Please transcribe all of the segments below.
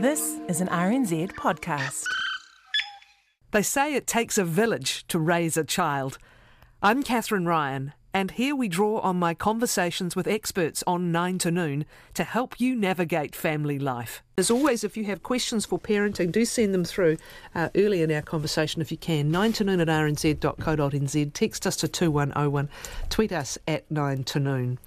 This is an RNZ podcast. They say it takes a village to raise a child. I'm Kathryn Ryan, and here we draw on my conversations with experts on 9 to noon to help you navigate family life. As always, if you have questions for parenting, do send them through uh, early in our conversation if you can. 9 to noon at rnz.co.nz. Text us to 2101. Tweet us at 9 to noon.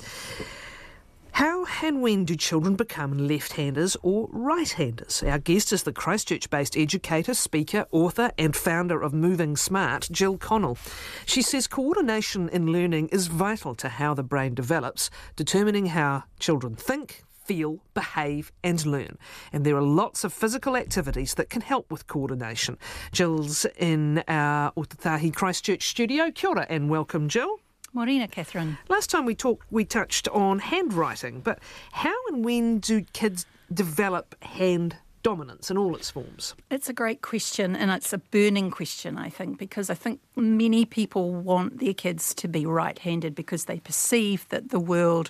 How and when do children become left handers or right handers? Our guest is the Christchurch based educator, speaker, author, and founder of Moving Smart, Gill Connell. She says coordination in learning is vital to how the brain develops, determining how children think, feel, behave, and learn. And there are lots of physical activities that can help with coordination. Gill's in our Ōtautahi Christchurch studio. Kia ora and welcome, Gill. Morena, Kathryn. Last time we talked, we touched on handwriting, but how and when do kids develop hand dominance in all its forms? It's a great question, and it's a burning question, I think, because I think many people want their kids to be right handed because they perceive that the world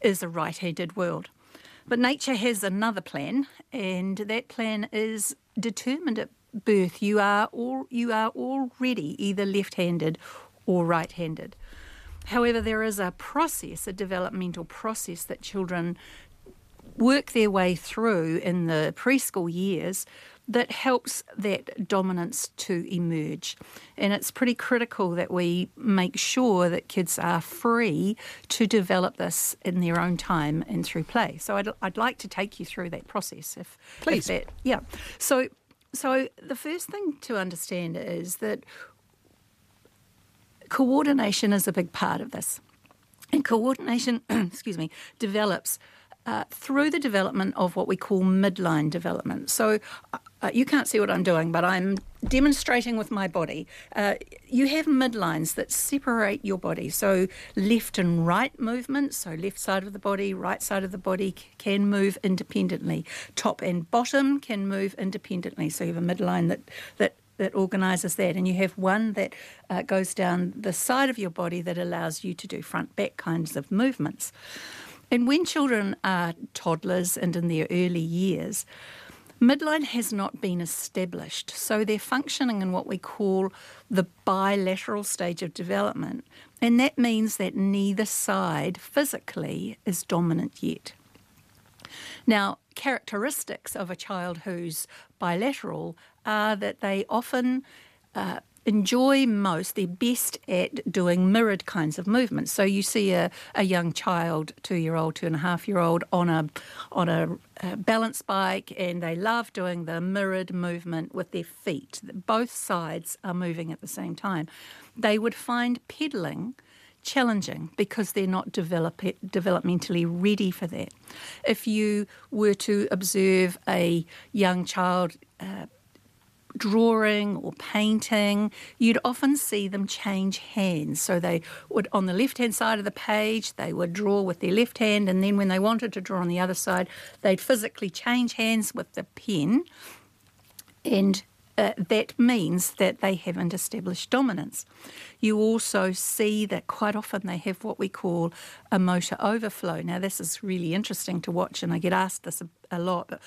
is a right handed world. But nature has another plan, and that plan is determined at birth. You are all, you are already either left handed or right handed. However, there is a process, a developmental process that children work their way through in the preschool years that helps that dominance to emerge. And it's pretty critical that we make sure that kids are free to develop this in their own time and through play. So I'd, I'd like to take you through that process if please. If that, yeah. So so the first thing to understand is that coordination is a big part of this. And coordination, excuse me, develops uh, through the development of what we call midline development. So uh, you can't see what I'm doing, but I'm demonstrating with my body. Uh, you have midlines that separate your body. So left and right movements, so left side of the body, right side of the body can move independently. Top and bottom can move independently. So you have a midline that, that that organises that, and you have one that uh, goes down the side of your body that allows you to do front back kinds of movements. And when children are toddlers and in their early years, midline has not been established. So they're functioning in what we call the bilateral stage of development. And that means that neither side physically is dominant yet. Now, characteristics of a child who's bilateral are that they often uh, enjoy most, they're best at doing mirrored kinds of movements. So you see a, a young child, two year old, two and a half year old, on a on a, balance bike, and they love doing the mirrored movement with their feet. Both sides are moving at the same time. They would find pedaling challenging because they're not develop, developmentally ready for that. If you were to observe a young child uh, drawing or painting, you'd often see them change hands. So they would, on the left hand side of the page, they would draw with their left hand, and then when they wanted to draw on the other side, they'd physically change hands with the pen. And uh, that means that they haven't established dominance. You also see that quite often they have what we call a motor overflow. Now, this is really interesting to watch, and I get asked this a, a lot. But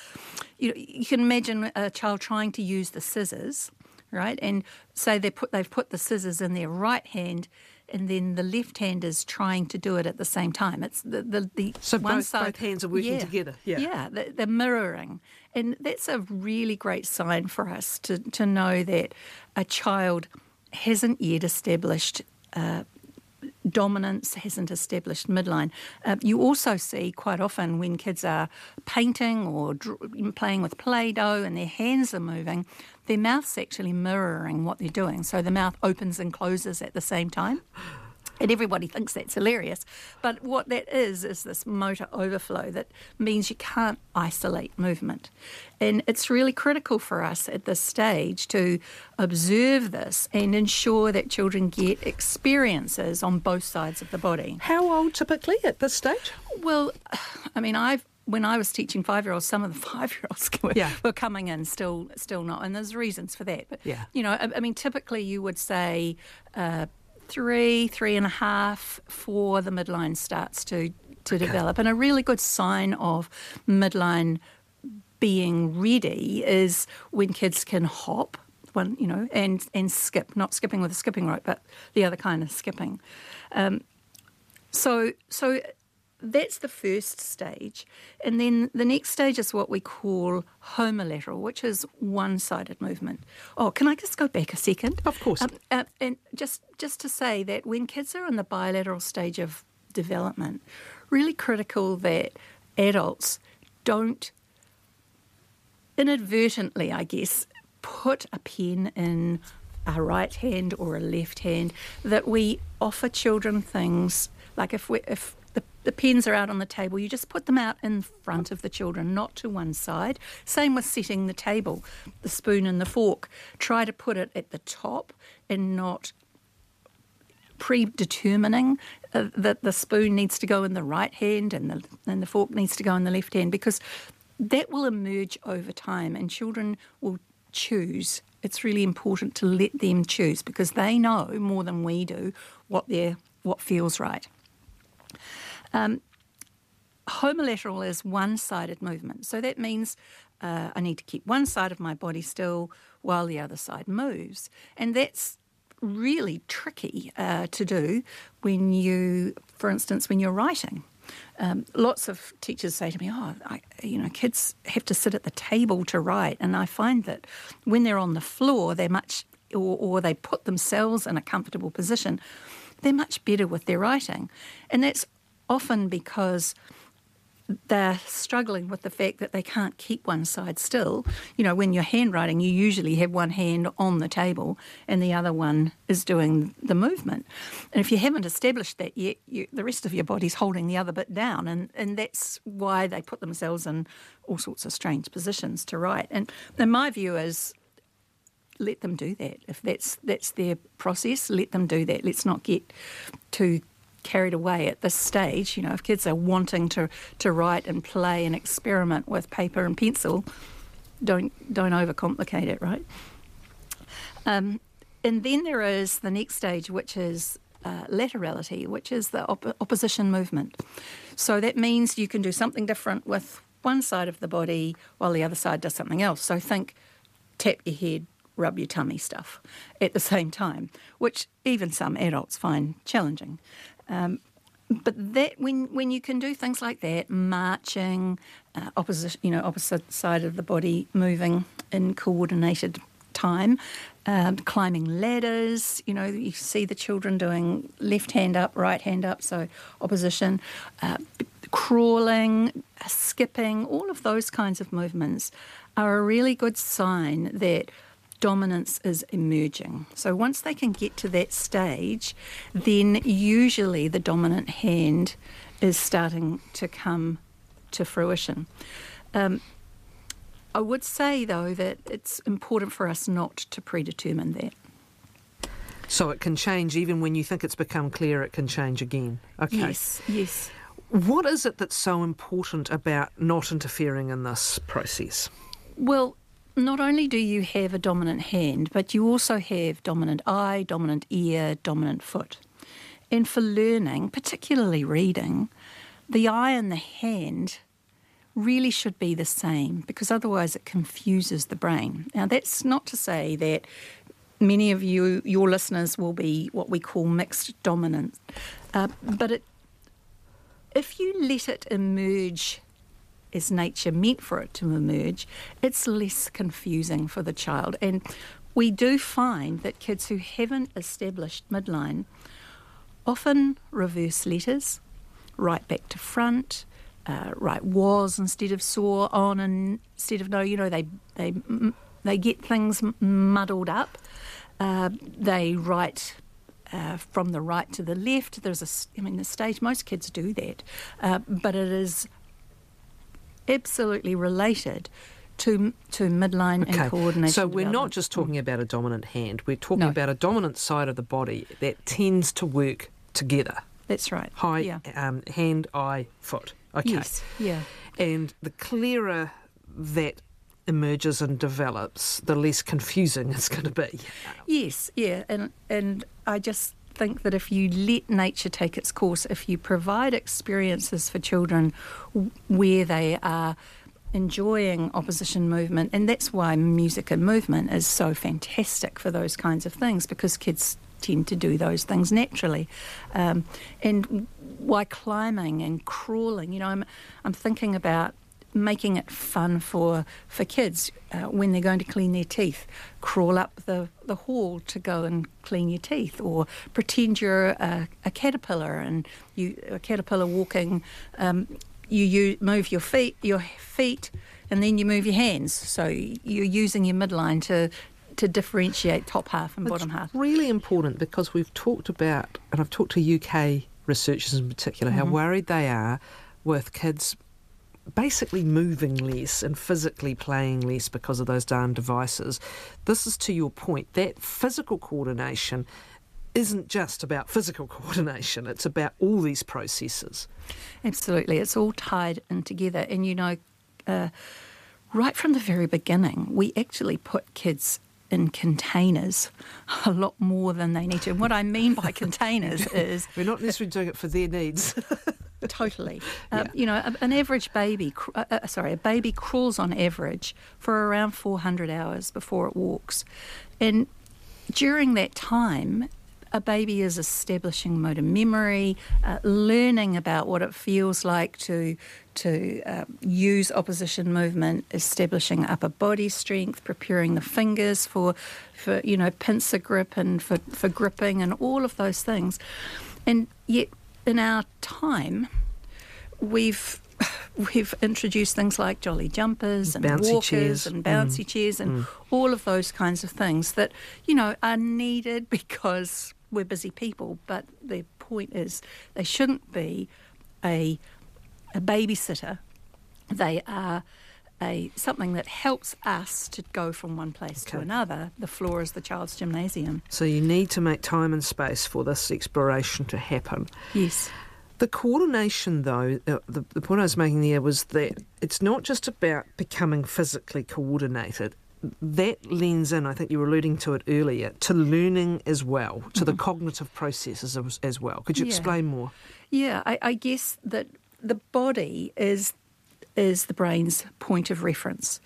you, you can imagine a child trying to use the scissors, right? And say they put they've put the scissors in their right hand and then the left hand is trying to do it at the same time. It's the the, the so one both, side, both hands are working yeah, together. Yeah, yeah, they're mirroring, and that's a really great sign for us to to know that a child hasn't yet established. Uh, dominance hasn't established midline. Uh, you also see quite often when kids are painting or dr- playing with Play Doh and their hands are moving, their mouth's actually mirroring what they're doing. So the mouth opens and closes at the same time. And everybody thinks that's hilarious. But what that is, is this motor overflow that means you can't isolate movement. And it's really critical for us at this stage to observe this and ensure that children get experiences on both sides of the body. How old typically at this stage? Well, I mean, I've when I was teaching five year olds, some of the five year olds were, yeah. were, coming in still still not, and there's reasons for that. But yeah. you know, I, I mean, typically you would say uh, three, three and a half, four, the midline starts to to okay. develop, and a really good sign of midline being ready is when kids can hop, one you know, and and skip, not skipping with a skipping rope, but the other kind of skipping. Um, so so that's the first stage. And then the next stage is what we call homolateral, which is one sided movement. Oh, can I just go back a second? Of course. Um, uh, and just, just to say that when kids are in the bilateral stage of development, really critical that adults don't inadvertently, I guess, put a pen in a right hand or a left hand, that we offer children things like if we if the, pens are out on the table, you just put them out in front of the children, not to one side. Same with setting the table, the spoon and the fork. Try to put it at the top and not predetermining uh, that the spoon needs to go in the right hand and the, and the fork needs to go in the left hand because that will emerge over time and children will choose. It's really important to let them choose because they know more than we do what they what feels right. Um, homolateral is one sided movement. So that means uh, I need to keep one side of my body still while the other side moves. And that's really tricky uh, to do when you, for instance, when you're writing. Um, lots of teachers say to me, "Oh, I, you know, kids have to sit at the table to write," and I find that when they're on the floor, they're much, or, or they put themselves in a comfortable position, they're much better with their writing, and that's often because they're struggling with the fact that they can't keep one side still. You know, when you're handwriting, you usually have one hand on the table and the other one is doing the movement. And if you haven't established that yet, you, the rest of your body's holding the other bit down. And, and that's why they put themselves in all sorts of strange positions to write. And, and my view is let them do that. If that's that's their process, let them do that. Let's not get too carried away at this stage. You know, if kids are wanting to, to write and play and experiment with paper and pencil, don't don't overcomplicate it, right? Um, and then there is the next stage, which is uh, laterality, which is the op- opposition movement. So that means you can do something different with one side of the body while the other side does something else. So think tap your head, rub your tummy stuff at the same time, which even some adults find challenging. Um, but that when when you can do things like that, marching, uh, opposite you know opposite side of the body moving in coordinated time, um, climbing ladders. You know you see the children doing left hand up, right hand up, so opposition, uh, crawling, skipping. All of those kinds of movements are a really good sign that dominance is emerging. So once they can get to that stage, then usually the dominant hand is starting to come to fruition. Um, I would say, though, that it's important for us not to predetermine that. So it can change even when you think it's become clear, it can change again. Okay. Yes, yes. What is it that's so important about not interfering in this process? Well, not only do you have a dominant hand, but you also have dominant eye, dominant ear, dominant foot. And for learning, particularly reading, the eye and the hand really should be the same because otherwise it confuses the brain. Now, that's not to say that many of you, your listeners, will be what we call mixed dominant, uh, but it, if you let it emerge as nature meant for it to emerge, it's less confusing for the child. And we do find that kids who haven't established midline often reverse letters, write back to front, uh, write was instead of saw, on instead of no. You know, they they they get things muddled up. Uh, they write uh, from the right to the left. There's a, I mean, the stage, most kids do that, uh, but it is absolutely related to to midline okay. and coordination. So we're not just talking about a dominant hand. We're talking no. about a dominant side of the body that tends to work together. That's right. High yeah. um, hand, eye, foot. Okay. Yes. Yeah. And the clearer that emerges and develops, the less confusing it's going to be. Yes. Yeah. And and I just think that if you let nature take its course, if you provide experiences for children where they are enjoying opposition movement, and that's why music and movement is so fantastic for those kinds of things because kids tend to do those things naturally. Um, and why climbing and crawling, you know, I'm, I'm thinking about making it fun for for kids uh, when they're going to clean their teeth. Crawl up the, the hall to go and clean your teeth, or pretend you're a, a caterpillar and you a caterpillar walking. Um, you, you move your feet, your feet, and then you move your hands. So you're using your midline to to differentiate top half and It's bottom half. really important because we've talked about, and I've talked to UK researchers in particular, how worried they are with kids basically moving less and physically playing less because of those darn devices. This is to your point that physical coordination isn't just about physical coordination, it's about all these processes. Absolutely, it's all tied in together. And you know, uh, right from the very beginning, we actually put kids in containers a lot more than they need to. And what I mean by containers is We're not necessarily doing it for their needs. Totally. Uh, Yeah. You know, an average baby, uh, uh, sorry, a baby crawls on average for around 400 hours before it walks. And during that time, a baby is establishing motor memory, uh, learning about what it feels like to to uh, use opposition movement, establishing upper body strength, preparing the fingers for for you know pincer grip and for, for gripping and all of those things. And yet, in our time, we've we've introduced things like jolly jumpers and Bouncy walkers chairs. and mm. bouncy chairs and mm. all of those kinds of things that you know are needed because we're busy people. But the point is, they shouldn't be a a babysitter. They are a something that helps us to go from one place to another. The floor is the child's gymnasium. so you need to make time and space for this exploration to happen. Yes. The coordination, though, uh, the, the point I was making there was that it's not just about becoming physically coordinated. That lends in, I think you were alluding to it earlier, to learning as well, to the cognitive processes as, as well. Could you Yeah. explain more? Yeah, I, I guess that the body is is the brain's point of reference.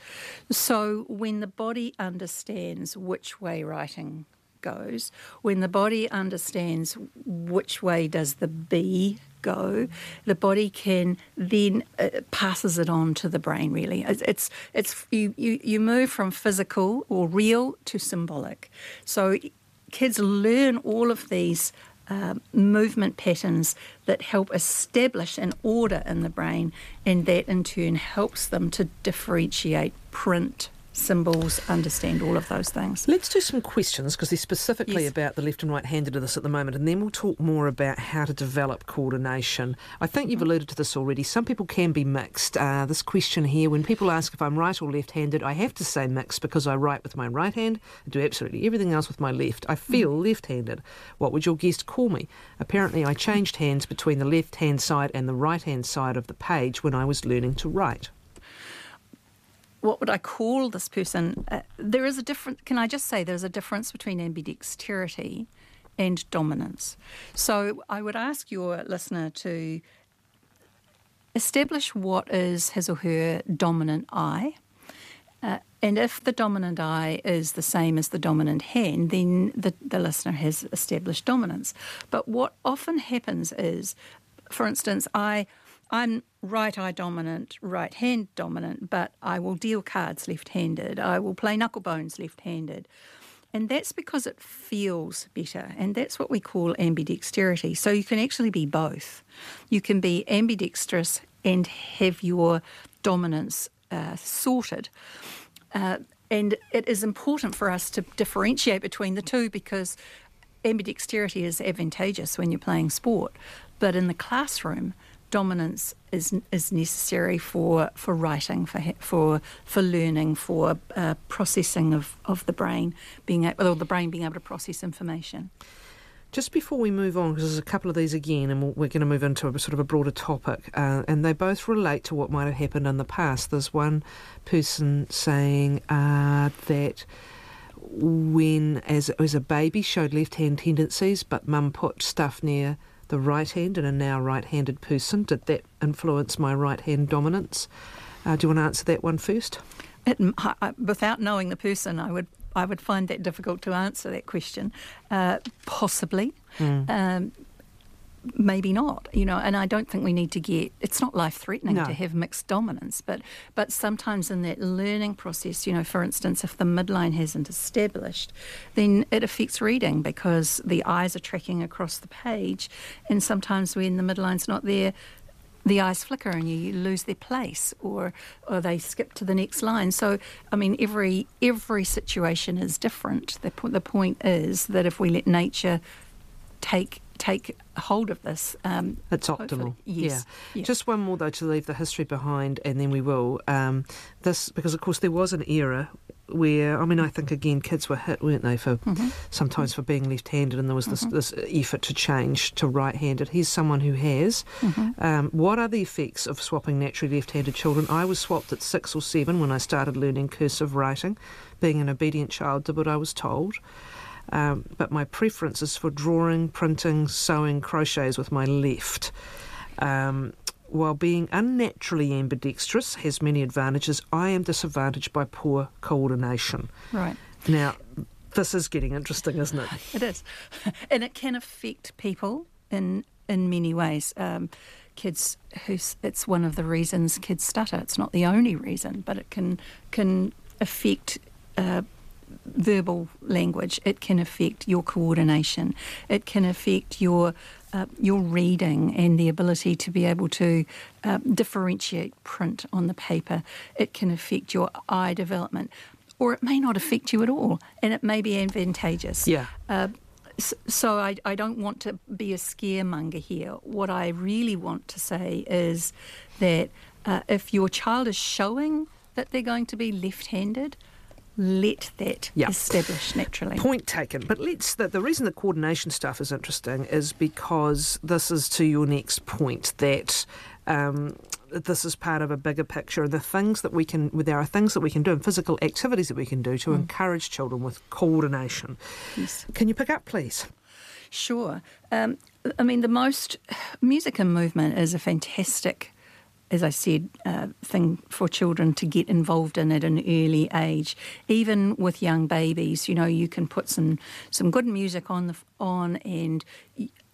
So when the body understands which way writing goes, when the body understands which way does the B go, the body can then uh, passes it on to the brain. Really, it's it's, it's you, you you move from physical or real to symbolic. So kids learn all of these um, movement patterns that help establish an order in the brain, and that in turn helps them to differentiate, print, symbols, understand all of those things. Let's do some questions because they're specifically Yes. about the left and right handed of this at the moment, and then we'll talk more about how to develop coordination. I think you've alluded to this already. Some people can be mixed. Uh, this question here when people ask if I'm right or left handed, I have to say mixed because I write with my right hand and do absolutely everything else with my left. I feel left handed. What would your guest call me? Apparently, I changed hands between the left hand side and the right hand side of the page when I was learning to write. What would I call this person? Uh, there is a difference, Can I just say there's a difference between ambidexterity and dominance. So I would ask your listener to establish what is his or her dominant eye. Uh, and if the dominant eye is the same as the dominant hand, then the, the listener has established dominance. But what often happens is, for instance, I, I'm right eye dominant, right hand dominant, but I will deal cards left handed. I will play knucklebones left handed. And that's because it feels better. And that's what we call ambidexterity. So you can actually be both. You can be ambidextrous and have your dominance uh, sorted. Uh, and it is important for us to differentiate between the two because ambidexterity is advantageous when you're playing sport. But in the classroom, dominance is is necessary for for writing, for for for learning, for uh, processing of, of the brain, being able, or the brain being able to process information. Just before we move on, because there's a couple of these again, and we're going to move into a sort of a broader topic, uh, and they both relate to what might have happened in the past. There's one person saying uh, that when, as, as a baby, showed left hand tendencies, but mum put stuff near the right hand and a now right handed person. Did that influence my right hand dominance? Uh, do you want to answer that one first? It, I, I, without knowing the person, I would I would find that difficult to answer that question. Uh, possibly. Mm. Um, maybe not you know and i don't think we need to get it's not life threatening No. to have mixed dominance but but sometimes in that learning process you know for instance if the midline hasn't established then it affects reading because the eyes are tracking across the page and sometimes when the midline's not there the eyes flicker and you lose their place or or they skip to the next line so i mean every every situation is different the, po- the point is that if we let nature take take hold of this um, It's optimal. yes Yeah. Yeah. Just one more though to leave the history behind, and then we will. Um, this because of course there was an era where I mean I think again kids were hit, weren't they, for Mhm. sometimes for being left-handed, and there was this, Mhm. this effort to change to right-handed. Here's someone who has. Mhm. Um, what are the effects of swapping naturally left-handed children? I was swapped at six or seven when I started learning cursive writing. Being an obedient child, did what I was told. Um, but my preference is for drawing, printing, sewing, crochets with my left. Um, while being unnaturally ambidextrous has many advantages, I am disadvantaged by poor coordination. right Now, this is getting interesting, isn't it? It is, and it can affect people in in many ways. Um, kids who it's one of the reasons kids stutter. It's not the only reason, but it can can affect. Uh, verbal language it can affect your coordination it can affect your uh, your reading and the ability to be able to uh, differentiate print on the paper it can affect your eye development or it may not affect you at all and it may be advantageous Yeah. uh, so I, I don't want to be a scaremonger here. What I really want to say is that uh, if your child is showing that they're going to be left-handed, let that Yeah. establish naturally. Point taken. But let's. The, the reason the coordination stuff is interesting is because this is to your next point that. Um, this is part of a bigger picture. The things that we can, there are things that we can do and physical activities that we can do to Mm. encourage children with coordination. Yes. Can you pick up, please? Sure. Um, I mean, the most music and movement is a fantastic, as I said, uh, thing for children to get involved in at an early age. Even with young babies, you know, you can put some some good music on the on and.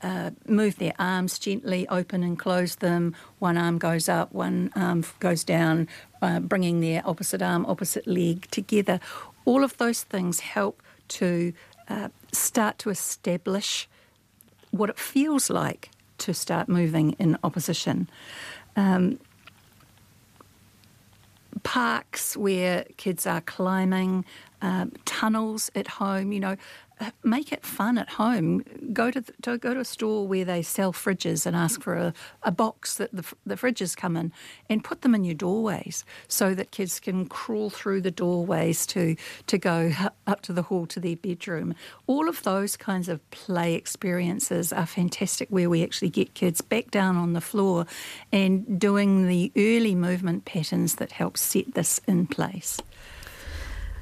Uh, move their arms gently, open and close them. One arm goes up, one arm goes down, uh, bringing their opposite arm, opposite leg together. All of those things help to uh, start to establish what it feels like to start moving in opposition. Um, parks where kids are climbing, um, tunnels at home, you know, make it fun at home. Go to, the, to go to a store where they sell fridges and ask for a, a box that the, the fridges come in, and put them in your doorways so that kids can crawl through the doorways to to go up to the hall to their bedroom. All of those kinds of play experiences are fantastic, where we actually get kids back down on the floor and doing the early movement patterns that help set this in place.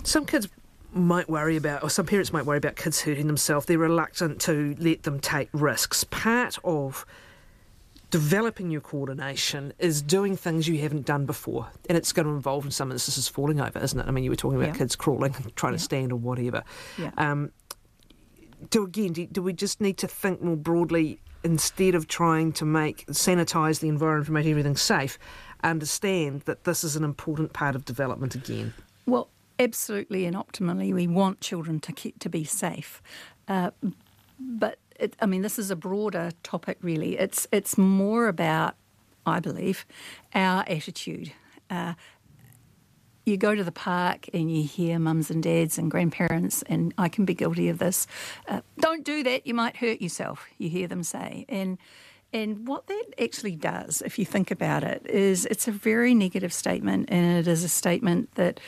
Some kids might worry about, or some parents might worry about kids hurting themselves. They're reluctant to let them take risks. Part of developing your coordination is doing things you haven't done before. And it's going to involve, in some instances, falling over, isn't it? I mean, you were talking about Yeah. kids crawling, and trying Yeah. to stand or whatever. Yeah. Um, do again, do, do we just need to think more broadly instead of trying to make sanitize the environment and make everything safe? Understand that this is an important part of development again. Well, absolutely and optimally, we want children to keep, to be safe, uh, but it, I mean, this is a broader topic. Really, it's it's more about, I believe, our attitude. Uh, you go to the park and you hear mums and dads and grandparents, and I can be guilty of this. Uh, Don't do that; you might hurt yourself. You hear them say, and and what that actually does, if you think about it, is it's a very negative statement, and it is a statement that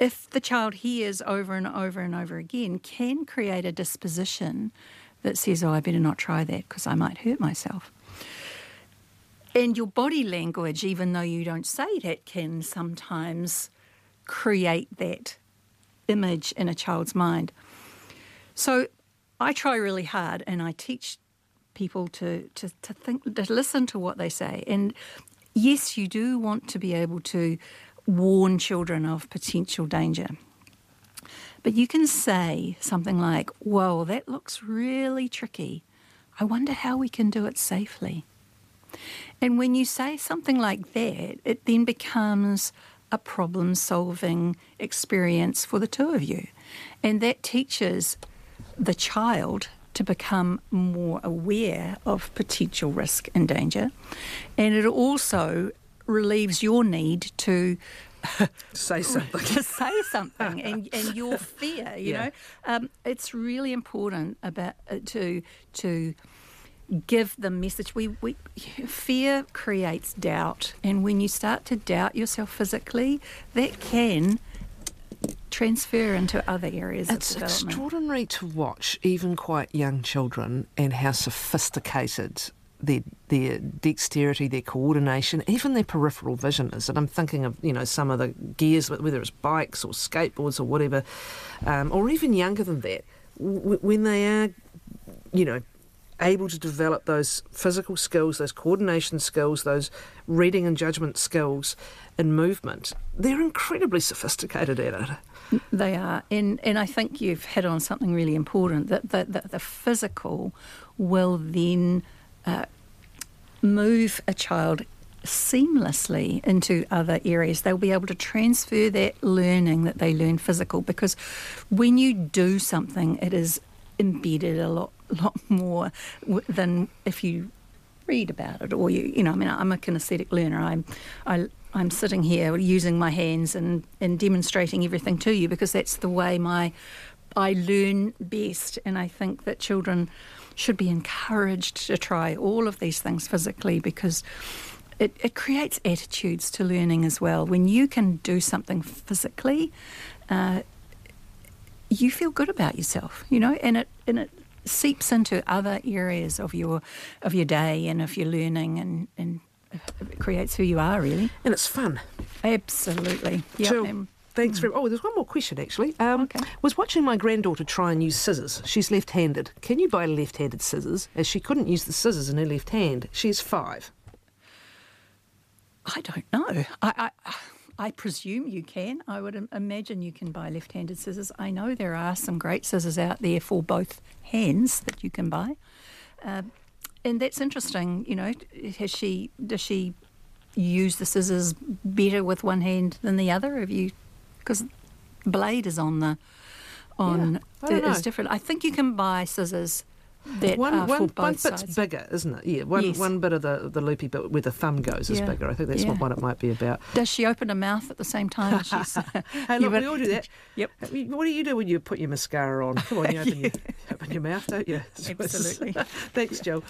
if the child hears over and over and over again, can create a disposition that says, Oh, I better not try that because I might hurt myself. And your body language, even though you don't say that, can sometimes create that image in a child's mind. So I try really hard and I teach people to, to, to think to listen to what they say. And yes, you do want to be able to warn children of potential danger. But you can say something like, Whoa, that looks really tricky. I wonder how we can do it safely. And when you say something like that, it then becomes a problem solving experience for the two of you. And that teaches the child to become more aware of potential risk and danger. And it also relieves your need to say something. to say something and, and your fear, you Yeah. know. Um, it's really important about uh, to to give the message. We, we fear creates doubt, and when you start to doubt yourself physically, that can transfer into other areas It's extraordinary to watch even quite young children and how sophisticated their their dexterity, their coordination, even their peripheral vision is. And I'm thinking of you know some of the gears, whether it's bikes or skateboards or whatever, um, or even younger than that, w- when they are, you know. Able to develop those physical skills, those coordination skills, those reading and judgment skills in movement, they're incredibly sophisticated at it. They are, and and I think you've hit on something really important that the, the, the physical will then uh, move a child seamlessly into other areas. They'll be able to transfer that learning that they learn physical because when you do something, it is embedded a lot lot more than if you read about it or you you know I mean I'm a kinesthetic learner I'm I I'm sitting here using my hands and and demonstrating everything to you because that's the way my I learn best and I think that children should be encouraged to try all of these things physically because it, it creates attitudes to learning as well. When you can do something physically, uh, you feel good about yourself, you know, and it and it seeps into other areas of your of your day and of your learning and and it creates who you are really. And it's fun. Absolutely. Yeah. Thanks very Oh, there's one more question actually. Um, Okay. Was watching my granddaughter try and use scissors. She's left handed. Can you buy left handed scissors? As she couldn't use the scissors in her left hand. She's five. I don't know. I, I I presume you can. I would imagine you can buy left-handed scissors. I know there are some great scissors out there for both hands that you can buy, uh, and that's interesting. You know, has she does she use the scissors better with one hand than the other? Have you because blade is on the on I don't is different. I think you can buy scissors that one are one, for both one bit's sides. bigger, isn't it? Yeah, one Yes. one bit of the the loopy bit where the thumb goes is Yeah. bigger. I think that's what one it might be about. Does she open her mouth at the same time? She's, Hey, look, we all do that. Yep. What do you do when you put your mascara on? Come on, you open, your, open your mouth, don't you? Absolutely. Thanks, Gill.